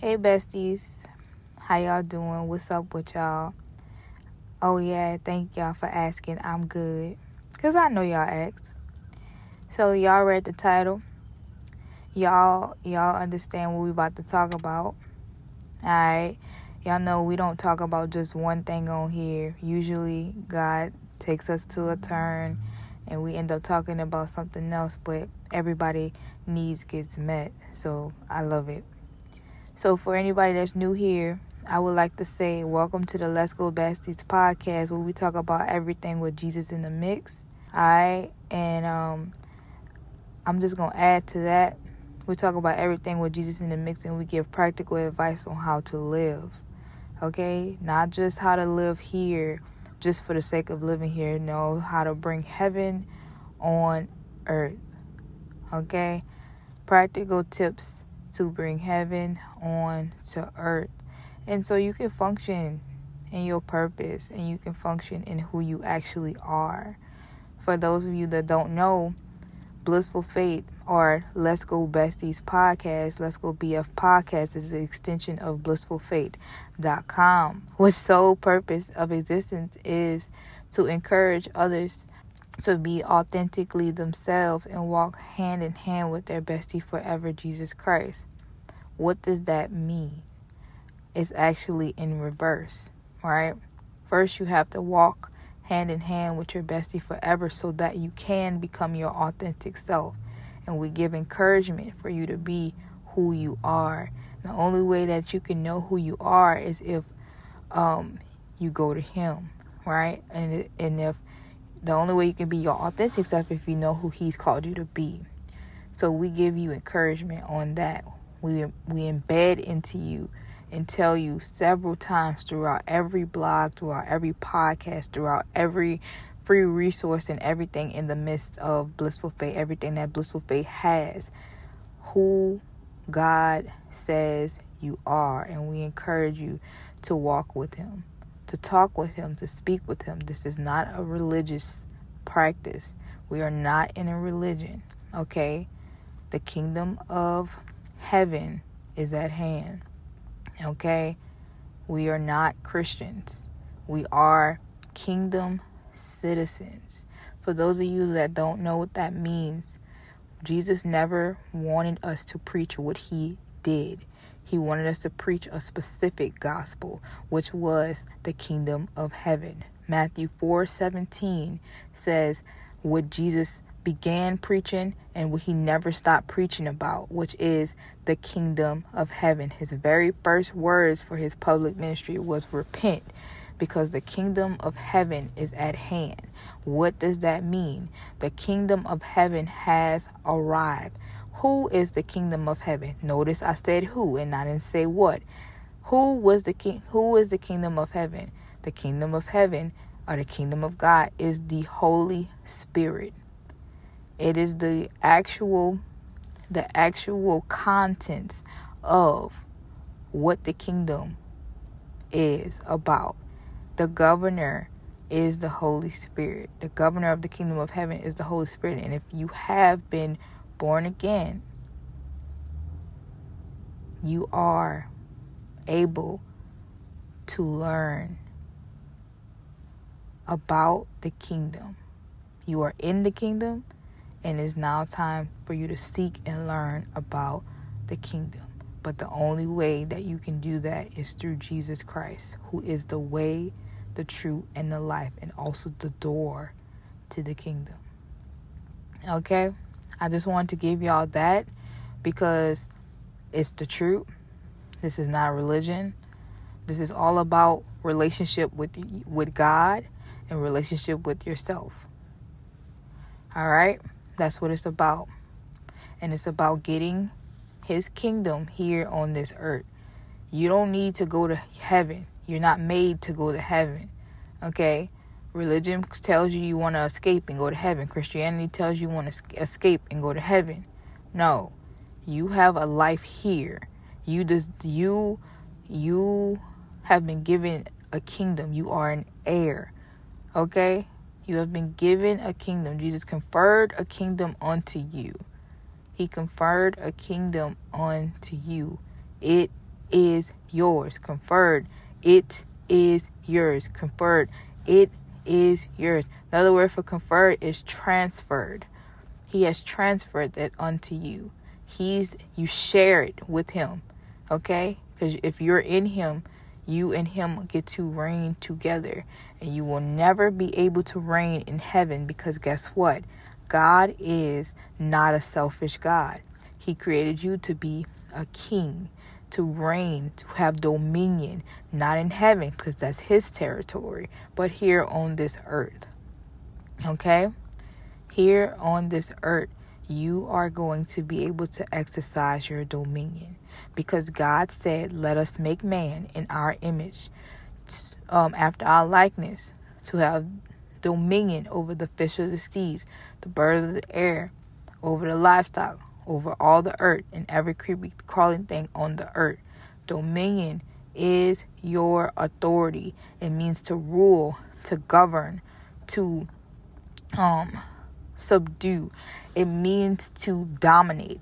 Hey besties, how y'all doing? What's up with y'all? Oh yeah, thank y'all for asking. I'm good. Cause I know y'all asked. So y'all read the title. Y'all y'all understand what we about to talk about. Alright. Y'all know we don't talk about just one thing on here. Usually God takes us to a turn and we end up talking about something else, but everybody needs gets met. So I love it. So, for anybody that's new here, I would like to say welcome to the Let's Go Besties podcast where we talk about everything with Jesus in the mix. All right. And um, I'm just to add to that. We talk about everything with Jesus in the mix and we give practical advice on how to live. Okay. Not just how to live here just for the sake of living here. No, how to bring heaven on earth. Okay. Practical tips to bring heaven on to earth. And so you can function in your purpose and you can function in who you actually are. For those of you that don't know, Blissful Fate or Let's Go Besties podcast, Let's Go BF podcast is an extension of blissfulfate.com, which sole purpose of existence is to encourage others to be authentically themselves and walk hand in hand with their bestie forever, Jesus Christ. What does that mean? It's actually in reverse, right? First, you have to walk hand in hand with your bestie forever so that you can become your authentic self. And we give encouragement for you to be who you are. The only way that you can know who you are is if um, you go to Him, right? And and if the only way you can be your authentic self if you know who He's called you to be. So we give you encouragement on that. We we embed into you and tell you several times throughout every blog, throughout every podcast, throughout every free resource and everything in the midst of blissful faith everything that blissful faith has, who God says you are, and we encourage you to walk with Him to talk with Him, to speak with Him. This is not a religious practice. We are not in a religion, okay? The kingdom of heaven is at hand, okay? We are not Christians. We are kingdom citizens. For those of you that don't know what that means, Jesus never wanted us to preach what he did. He wanted us to preach a specific gospel, which was the kingdom of heaven. Matthew 4:17 says what Jesus began preaching and what he never stopped preaching about, which is the kingdom of heaven. His very first words for his public ministry was repent because the kingdom of heaven is at hand. What does that mean? The kingdom of heaven has arrived. Who is the kingdom of heaven? Notice I said who and I didn't say what. Who was the king who is the kingdom of heaven? The kingdom of heaven or the kingdom of God is the Holy Spirit. It is the actual the actual contents of what the kingdom is about. The governor is the Holy Spirit. The governor of the kingdom of heaven is the Holy Spirit. And if you have been born again, you are able to learn about the kingdom. You are in the kingdom, and it's now time for you to seek and learn about the kingdom. But the only way that you can do that is through Jesus Christ, who is the way, the truth, and the life, and also the door to the kingdom. Okay? I just wanted to give y'all that because it's the truth. This is not religion. This is all about relationship with with God and relationship with yourself. All right? That's what it's about. And it's about getting his kingdom here on this earth. You don't need to go to heaven. You're not made to go to heaven. Okay? Religion tells you you want to escape and go to heaven. Christianity tells you want to escape and go to heaven. No. You have a life here. You just you you have been given a kingdom. You are an heir. Okay? You have been given a kingdom. Jesus conferred a kingdom unto you. He conferred a kingdom unto you. It is yours. Conferred. It is yours. Conferred. It is yours. Another word for conferred is transferred. He has transferred that unto you. He's you share it with him. Okay? Because if you're in him, you and him get to reign together. And you will never be able to reign in heaven because guess what? God is not a selfish God. He created you to be a king, to reign, to have dominion, not in heaven because that's his territory, but here on this earth. Okay? Here on this earth, you are going to be able to exercise your dominion because God said, Let us make man in our image, um, after our likeness, to have dominion over the fish of the seas, the birds of the air, over the livestock, over all the earth, and every creepy crawling thing on the earth. Dominion is your authority. It means to rule, to govern, to um subdue. It means to dominate.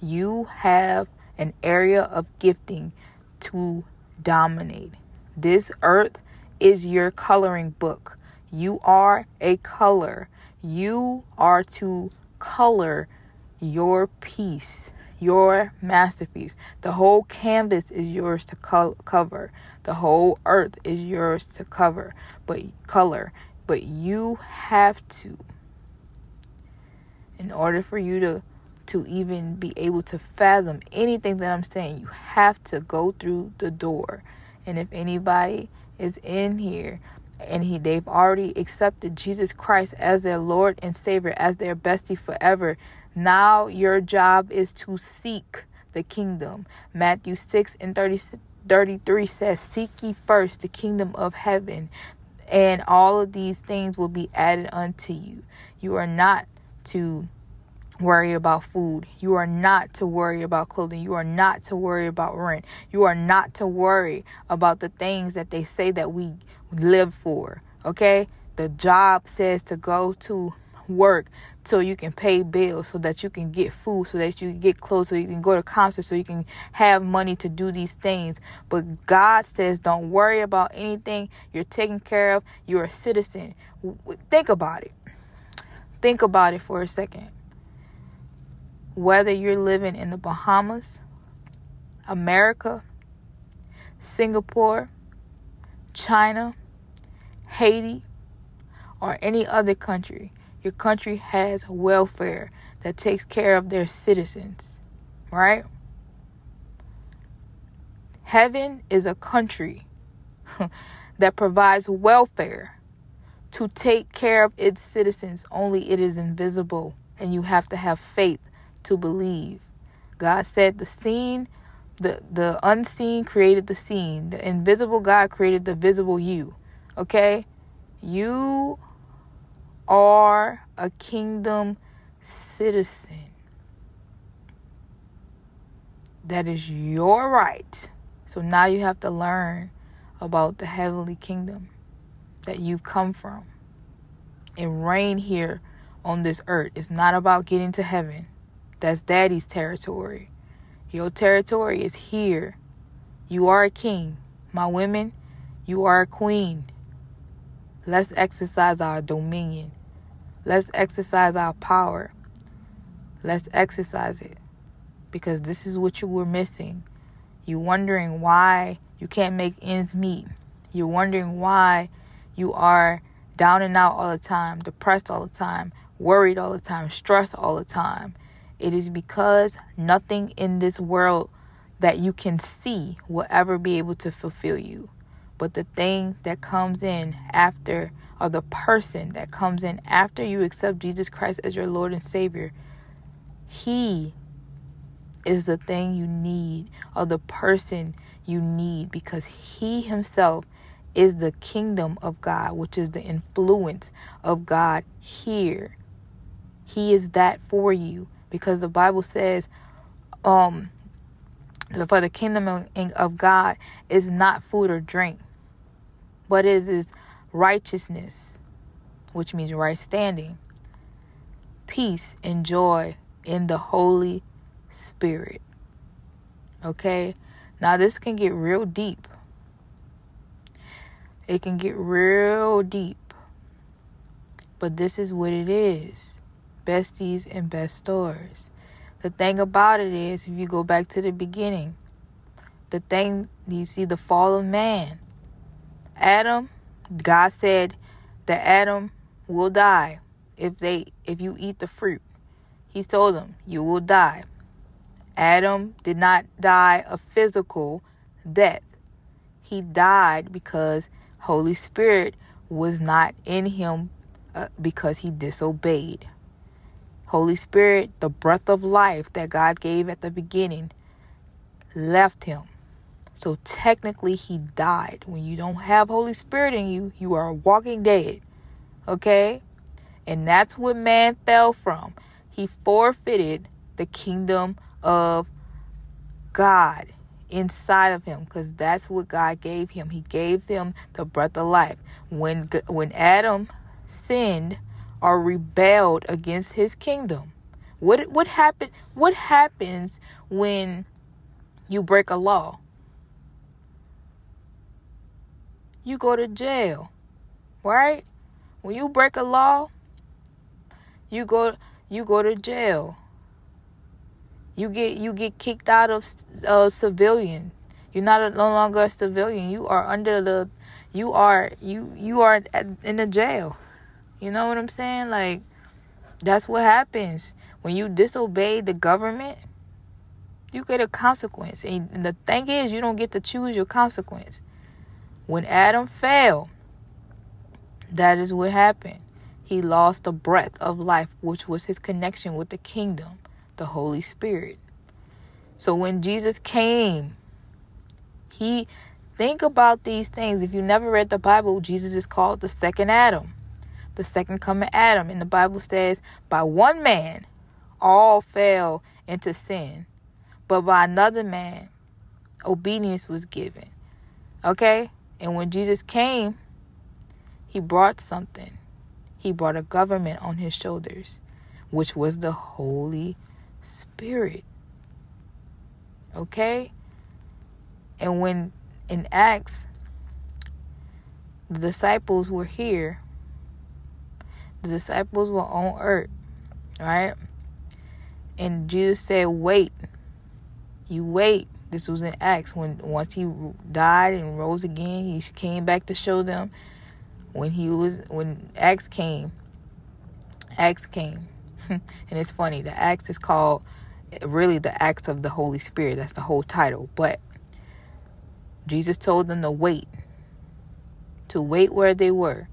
You have an area of gifting to dominate. This earth is your coloring book. You are a color. You are to color your piece, your masterpiece. The whole canvas is yours to co- cover. The whole earth is yours to cover, but color. But you have to in order for you to to even be able to fathom anything that I'm saying, you have to go through the door. And if anybody is in here and he they've already accepted Jesus Christ as their Lord and Savior, as their bestie forever, now your job is to seek the kingdom. Matthew 6 and 30, 33 says, Seek ye first the kingdom of heaven, and all of these things will be added unto you. You are not to worry about food. You are not to worry about clothing. You are not to worry about rent. You are not to worry about the things that they say that we live for. Okay? The job says to go to work so you can pay bills, so that you can get food, so that you can get clothes, so you can go to concerts, so you can have money to do these things. But God says, don't worry about anything. You're taken care of. You're a citizen. Think about it. Think about it for a second whether you're living in the Bahamas, America, Singapore, China, Haiti, or any other country, your country has welfare that takes care of their citizens, right? Heaven is a country that provides welfare to take care of its citizens, only it is invisible, and you have to have faith to believe. God said the seen, the, the unseen created the seen. The invisible God created the visible you. Okay? You are a kingdom citizen. That is your right. So now you have to learn about the heavenly kingdom that you've come from and reign here on this earth. It's not about getting to heaven. That's daddy's territory. Your territory is here. You are a king. My women, you are a queen. Let's exercise our dominion. Let's exercise our power. Let's exercise it. Because this is what you were missing. You're wondering why you can't make ends meet. You're wondering why you are down and out all the time, depressed all the time, worried all the time, stressed all the time. It is because nothing in this world that you can see will ever be able to fulfill you. But the thing that comes in after, or the person that comes in after you accept Jesus Christ as your Lord and Savior, He is the thing you need, or the person you need, because He Himself is the kingdom of God, which is the influence of God here. He is that for you because the Bible says, um, for the kingdom of God is not food or drink, but it is righteousness, which means right standing, peace, and joy in the Holy Spirit. Okay? Now, this can get real deep. It can get real deep. But this is what it is besties and best stores. The thing about it is, if you go back to the beginning, the thing you see the fall of man. Adam, God said that Adam will die if they if you eat the fruit. He told them, you will die. Adam did not die a physical death. He died because Holy Spirit was not in him uh, because he disobeyed. Holy Spirit, the breath of life that God gave at the beginning, left him. So technically, he died. When you don't have Holy Spirit in you, you are walking dead. Okay? And that's what man fell from. He forfeited the kingdom of God inside of him because that's what God gave him. He gave him the breath of life. When when Adam sinned or rebelled against his kingdom, what what happened? What happens when you break a law? you go to jail. Right? When you break a law, you go you go to jail. You get you get kicked out of uh, civilian. You're not a, no longer a civilian. You are under the you are you you are in the jail. You know what I'm saying? Like that's what happens when you disobey the government. You get a consequence, and the thing is, you don't get to choose your consequence. When Adam fell, that is what happened. He lost the breath of life, which was his connection with the kingdom, the Holy Spirit. So when Jesus came, he think about these things. If you never read the Bible, Jesus is called the second Adam, the second coming Adam. And the Bible says, by one man, all fell into sin, but by another man, obedience was given. Okay? And when Jesus came, he brought something. He brought a government on his shoulders, which was the Holy Spirit. Okay? And when in Acts, the disciples were here, the disciples were on earth, right? And Jesus said, Wait. You wait this was in Acts when once he died and rose again, he came back to show them when he was when Acts came. Acts came. and it's funny, the Acts is called really the Acts of the Holy Spirit. That's the whole title. But Jesus told them to wait. To wait where they were.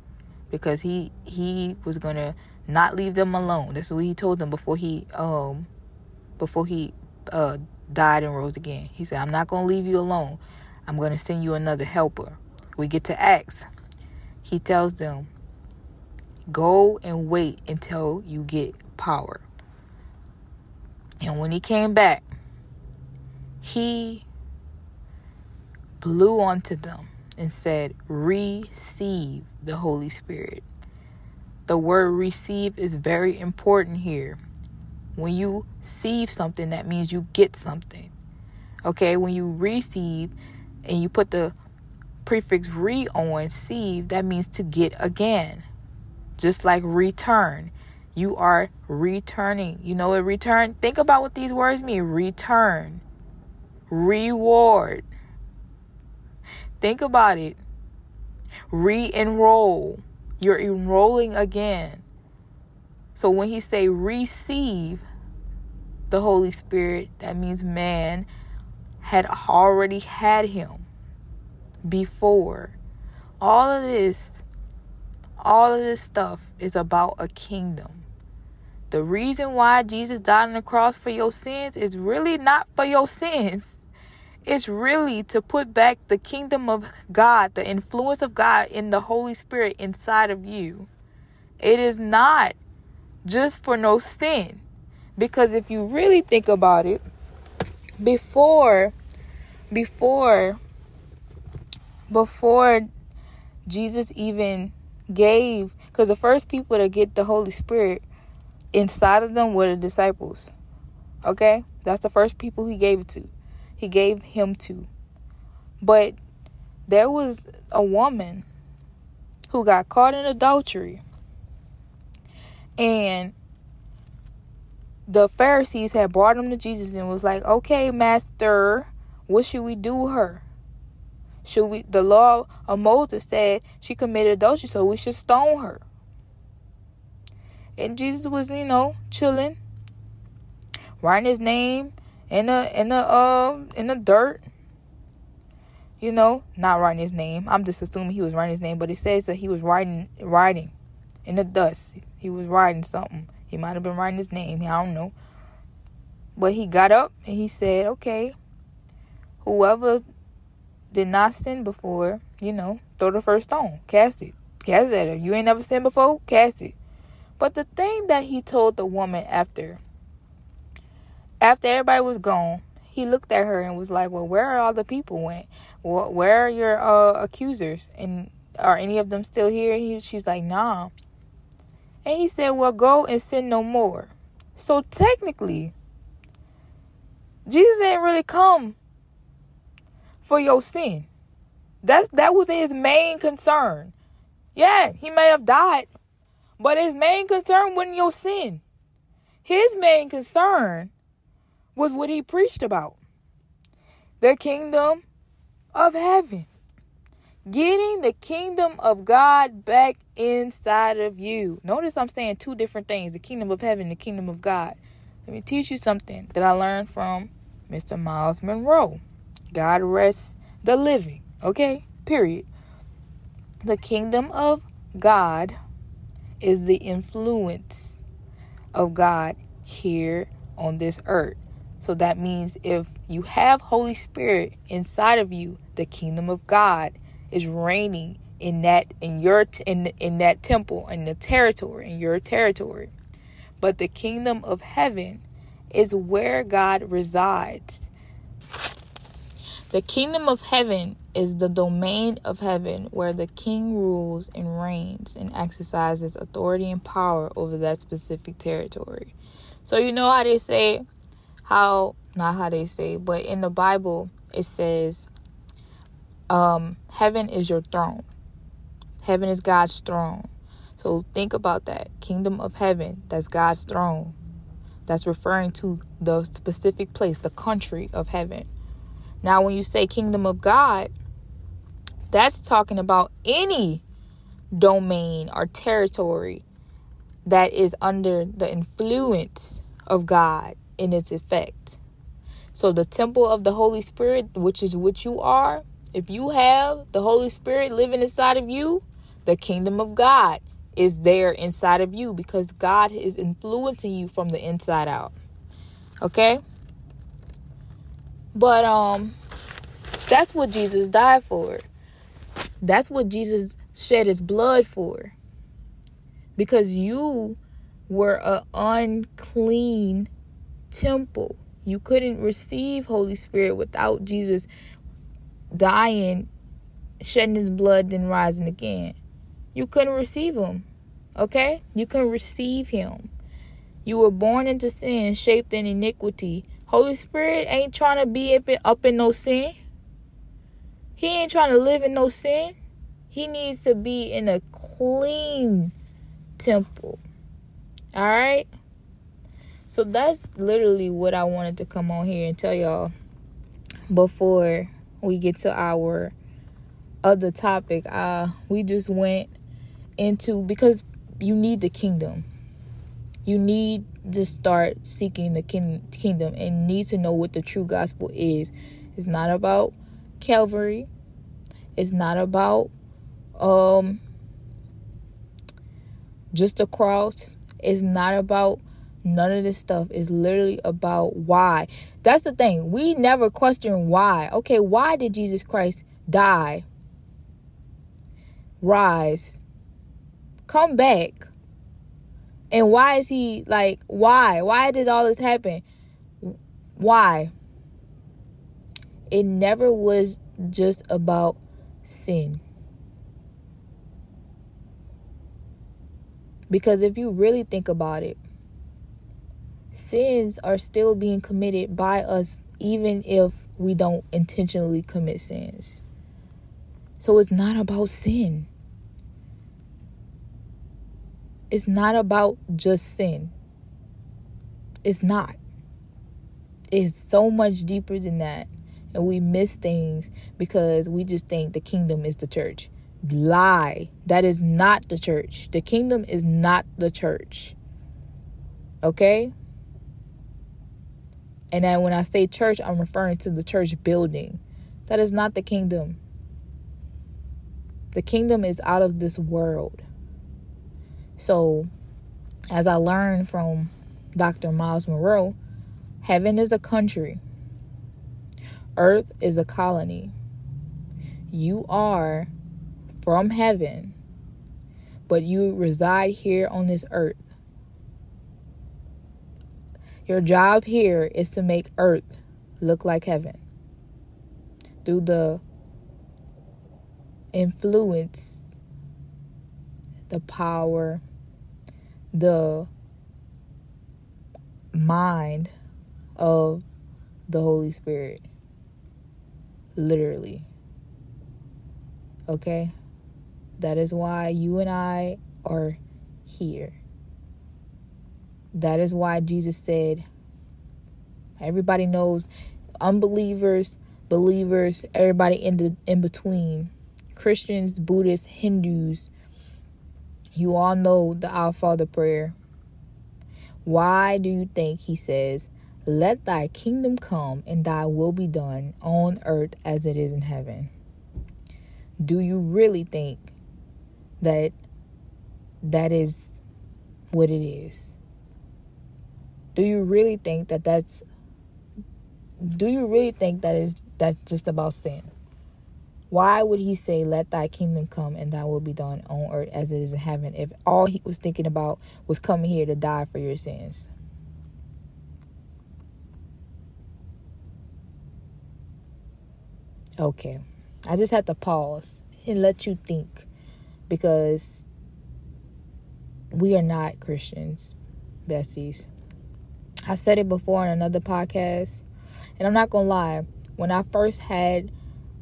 Because he he was gonna not leave them alone. That's what he told them before he um before he uh died and rose again. He said, I'm not to leave you alone. I'm to send you another helper. We get to Acts. He tells them, Go and wait until you get power. And when he came back, he blew onto them and said, Receive the Holy Spirit. The word receive is very important here. When you receive something, that means you get something. Okay, when you receive and you put the prefix re on receive, that means to get again. Just like return. You are returning. You know what return? Think about what these words mean. Return. Reward. Think about it. Re enroll. You're enrolling again. So when he say receive the Holy Spirit, that means man had already had him before. All of this all of this stuff is about a kingdom. The reason why Jesus died on the cross for your sins is really not for your sins. It's really to put back the kingdom of God, the influence of God in the Holy Spirit inside of you. It is not just for no sin. Because if you really think about it, before before before Jesus even gave cuz the first people to get the Holy Spirit inside of them were the disciples. Okay? That's the first people he gave it to. He gave him to. But there was a woman who got caught in adultery. And the Pharisees had brought him to Jesus and was like, "Okay, master, what should we do with her? Should we the law of Moses said she committed adultery, so we should stone her." And Jesus was, you know, chilling, writing his name in the in the uh in the dirt. You know, not writing his name. I'm just assuming he was writing his name, but it says that he was writing writing in the dust. He was writing something. He might have been writing his name. I don't know. But he got up and he said, "Okay, whoever did not sin before, you know, throw the first stone, cast it, cast it. You ain't never sinned before, cast it." But the thing that he told the woman after after everybody was gone, he looked at her and was like, "Well, where are all the people went? Where are your uh, accusers? And are any of them still here?" He, she's like, "Nah." And he said, "Well, go and sin no more." So technically, Jesus ain't really come for your sin. That's that was his main concern. Yeah, he may have died, but his main concern wasn't your sin. His main concern was what he preached about the kingdom of heaven. Getting the kingdom of God back inside of you. Notice I'm saying two different things the kingdom of heaven, the kingdom of God. Let me teach you something that I learned from Mr. Myles Munroe. God rests the living. Okay? Period. The kingdom of God is the influence of God here on this earth. So that means if you have Holy Spirit inside of you, the kingdom of God is reigning in that in your in in that temple in the territory in your territory. But the kingdom of heaven is where God resides. The kingdom of heaven is the domain of heaven where the king rules and reigns and exercises authority and power over that specific territory. So you know how they say how not how they say, but in the Bible it says um heaven is your throne. Heaven is God's throne. So think about that. Kingdom of heaven, that's God's throne. That's referring to the specific place, the country of heaven. Now when you say kingdom of God, that's talking about any domain or territory that is under the influence of God in its effect. So, the temple of the Holy Spirit, which is what you are, if you have the Holy Spirit living inside of you, the kingdom of God is there inside of you because God is influencing you from the inside out. Okay? But um that's what Jesus died for. That's what Jesus shed his blood for. Because you were an unclean temple. You couldn't receive Holy Spirit without Jesus dying, shedding his blood, then rising again. You couldn't receive him. Okay? You couldn't receive him. You were born into sin, shaped in iniquity. Holy Spirit ain't trying to be up in, up in no sin. He ain't trying to live in no sin. He needs to be in a clean temple. All right? So that's literally what I wanted to come on here and tell y'all before we get to our other topic. Uh we just went into because you need the kingdom. You need to start seeking the king, kingdom and need to know what the true gospel is. It's not about Calvary. It's not about um just a cross. It's not about None of this stuff is literally about why. That's the thing. We never question why. Okay, why did Jesus Christ die? Rise. Come back. And why is he like, why? Why did all this happen? Why? It never was just about sin. Because if you really think about it, sins are still being committed by us, even if we don't intentionally commit sins. So it's not about sin. It's not about just sin. It's not. It's so much deeper than that. And we miss things because we just think the kingdom is the church. Lie. That is not the church. The kingdom is not the church. Okay? And then when I say church, I'm referring to the church building. That is not the kingdom. The kingdom is out of this world. So, as I learned from Dr. Myles Munroe, heaven is a country, earth is a colony. You are from heaven, but you reside here on this earth. Your job here is to make earth look like heaven through the influence, the power, the mind of the Holy Spirit. Literally. Okay? That is why you and I are here. That is why Jesus said, everybody knows unbelievers, believers, everybody in the in between, Christians, Buddhists, Hindus, you all know the Our Father prayer. Why do you think he says, Let thy kingdom come and thy will be done on earth as it is in heaven? Do you really think that that is what it is? Do you really think that that's do you really think that is that's just about sin? Why would he say let thy kingdom come and thy will be done on earth as it is in heaven if all he was thinking about was coming here to die for your sins? Okay. I just had to pause and let you think because we are not christians besties I said it before in another podcast, and I'm not gonna lie. When I first had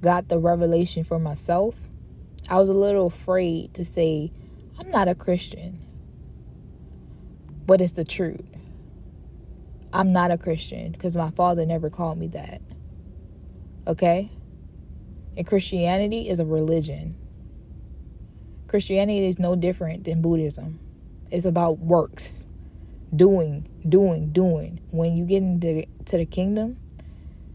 got the revelation for myself, I was a little afraid to say, I'm not a Christian. But it's the truth. I'm not a Christian because my father never called me that. Okay? And Christianity is a religion. Christianity is no different than Buddhism. It's about works doing, doing, doing. When you get into to the kingdom,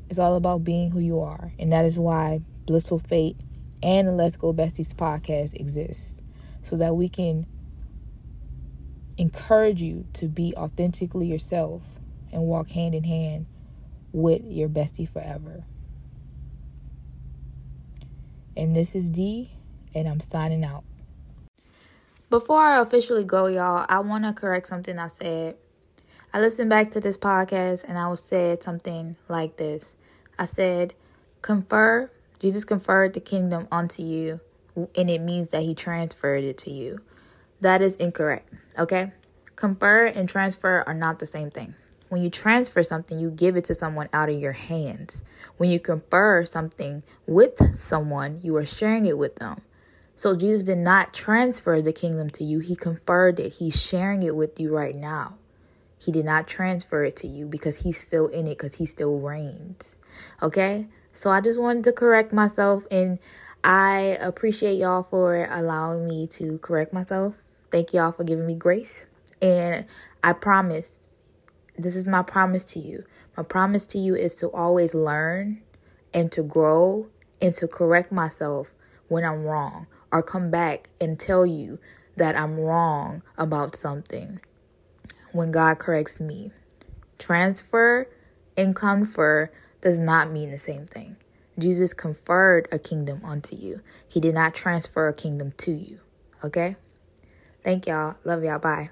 it's all about being who you are. And that is why Blissful Fate and the Let's Go Besties podcast exists. So that we can encourage you to be authentically yourself and walk hand in hand with your bestie forever. And this is D, and I'm signing out. Before I officially go, y'all, I want to correct something I said. I listened back to this podcast and I was said something like this. I said, "Confer, Jesus conferred the kingdom unto you, and it means that he transferred it to you." That is incorrect. Okay? Confer and transfer are not the same thing. When you transfer something, you give it to someone out of your hands. When you confer something with someone, you are sharing it with them. So Jesus did not transfer the kingdom to you, He conferred it. He's sharing it with you right now. He did not transfer it to you because He's still in it because He still reigns. Okay? So I just wanted to correct myself and I appreciate y'all for allowing me to correct myself. Thank y'all for giving me grace. And I promise, this is my promise to you. My promise to you is to always learn and to grow and to correct myself when I'm wrong or come back and tell you that I'm wrong about something when God corrects me. Transfer and confer does not mean the same thing. Jesus conferred a kingdom unto you, He did not transfer a kingdom to you. Okay? Thank y'all. Love y'all. Bye.